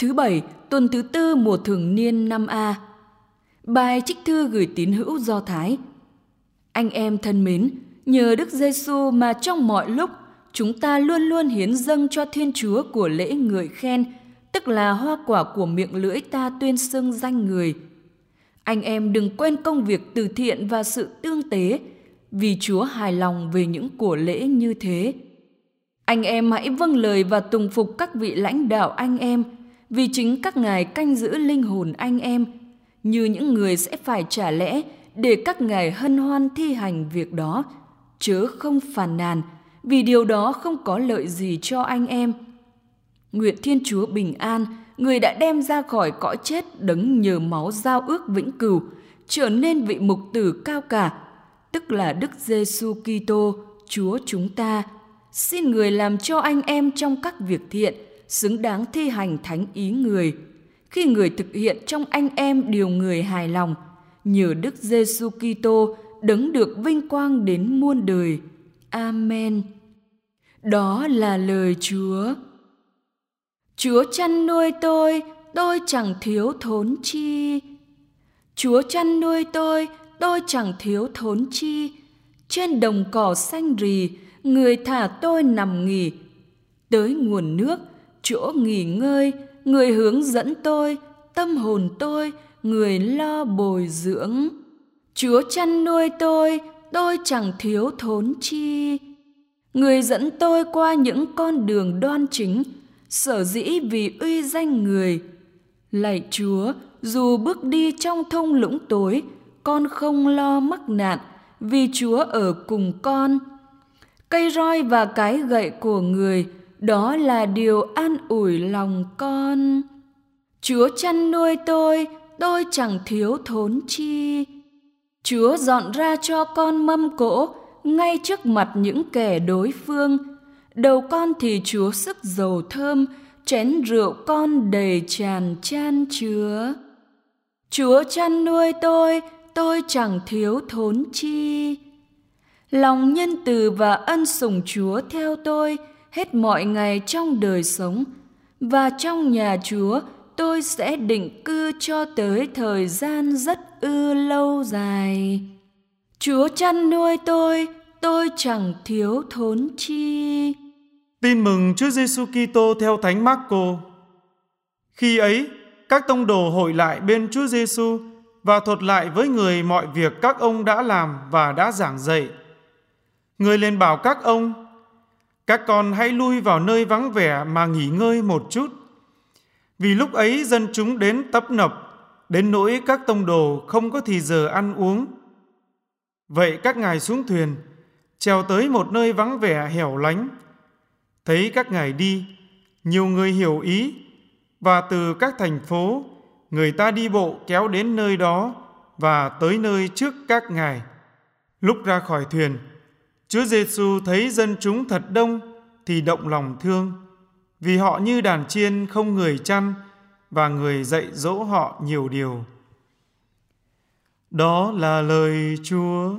Thứ bảy, tuần thứ tư mùa thường niên năm A. Bài trích thư gửi tín hữu Do Thái. Anh em thân mến, nhờ Đức Giêsu mà trong mọi lúc chúng ta luôn luôn hiến dâng cho Thiên Chúa của lễ người khen, tức là hoa quả của miệng lưỡi ta tuyên xưng danh người. Anh em đừng quên công việc từ thiện và sự tương tế, vì Chúa hài lòng về những của lễ như thế. Anh em hãy vâng lời và tùng phục các vị lãnh đạo anh em, vì chính các ngài canh giữ linh hồn anh em, như những người sẽ phải trả lẽ để các ngài hân hoan thi hành việc đó, chớ không phàn nàn, vì điều đó không có lợi gì cho anh em. Nguyện Thiên Chúa bình an, người đã đem ra khỏi cõi chết đấng nhờ máu giao ước vĩnh cửu, trở nên vị mục tử cao cả, tức là Đức Giêsu Kitô, Chúa chúng ta. Xin người làm cho anh em trong các việc thiện, xứng đáng thi hành thánh ý người. Khi người thực hiện trong anh em điều người hài lòng, nhờ Đức Giêsu Kitô đấng được vinh quang đến muôn đời. Amen. Đó là lời Chúa. Chúa chăn nuôi tôi, tôi chẳng thiếu thốn chi. Chúa chăn nuôi tôi, tôi chẳng thiếu thốn chi. Trên đồng cỏ xanh rì, người thả tôi nằm nghỉ. Tới nguồn nước, chỗ nghỉ ngơi, người hướng dẫn tôi, tâm hồn tôi, người lo bồi dưỡng. Chúa chăn nuôi tôi, tôi chẳng thiếu thốn chi. Người dẫn tôi qua những con đường đoan chính, sở dĩ vì uy danh người. Lạy Chúa, dù bước đi trong thung lũng tối, con không lo mắc nạn, vì Chúa ở cùng con. Cây roi và cái gậy của người, đó là điều an ủi lòng con. Chúa chăn nuôi tôi, tôi chẳng thiếu thốn chi. Chúa dọn ra cho con mâm cỗ ngay trước mặt những kẻ đối phương. Đầu con thì Chúa sức dầu thơm, chén rượu con đầy tràn chan chứa. Chúa chăn nuôi tôi, tôi chẳng thiếu thốn chi. Lòng nhân từ và ân sủng Chúa theo tôi hết mọi ngày trong đời sống và trong nhà Chúa tôi sẽ định cư cho tới thời gian rất ư lâu dài. Chúa chăn nuôi tôi, tôi chẳng thiếu thốn chi. Tin mừng Chúa Giêsu Kitô theo Thánh Marco. Khi ấy, các tông đồ hội lại bên Chúa Giêsu và thuật lại với người mọi việc các ông đã làm và đã giảng dạy. Người lên bảo các ông, các con hãy lui vào nơi vắng vẻ mà nghỉ ngơi một chút. Vì lúc ấy dân chúng đến tấp nập, đến nỗi các tông đồ không có thì giờ ăn uống. Vậy các ngài xuống thuyền, trèo tới một nơi vắng vẻ hẻo lánh. Thấy các ngài đi, nhiều người hiểu ý, và từ các thành phố, người ta đi bộ kéo đến nơi đó và tới nơi trước các ngài. Lúc ra khỏi thuyền, Chúa Giêsu thấy dân chúng thật đông thì động lòng thương, vì họ như đàn chiên không người chăn và người dạy dỗ họ nhiều điều. Đó là lời Chúa.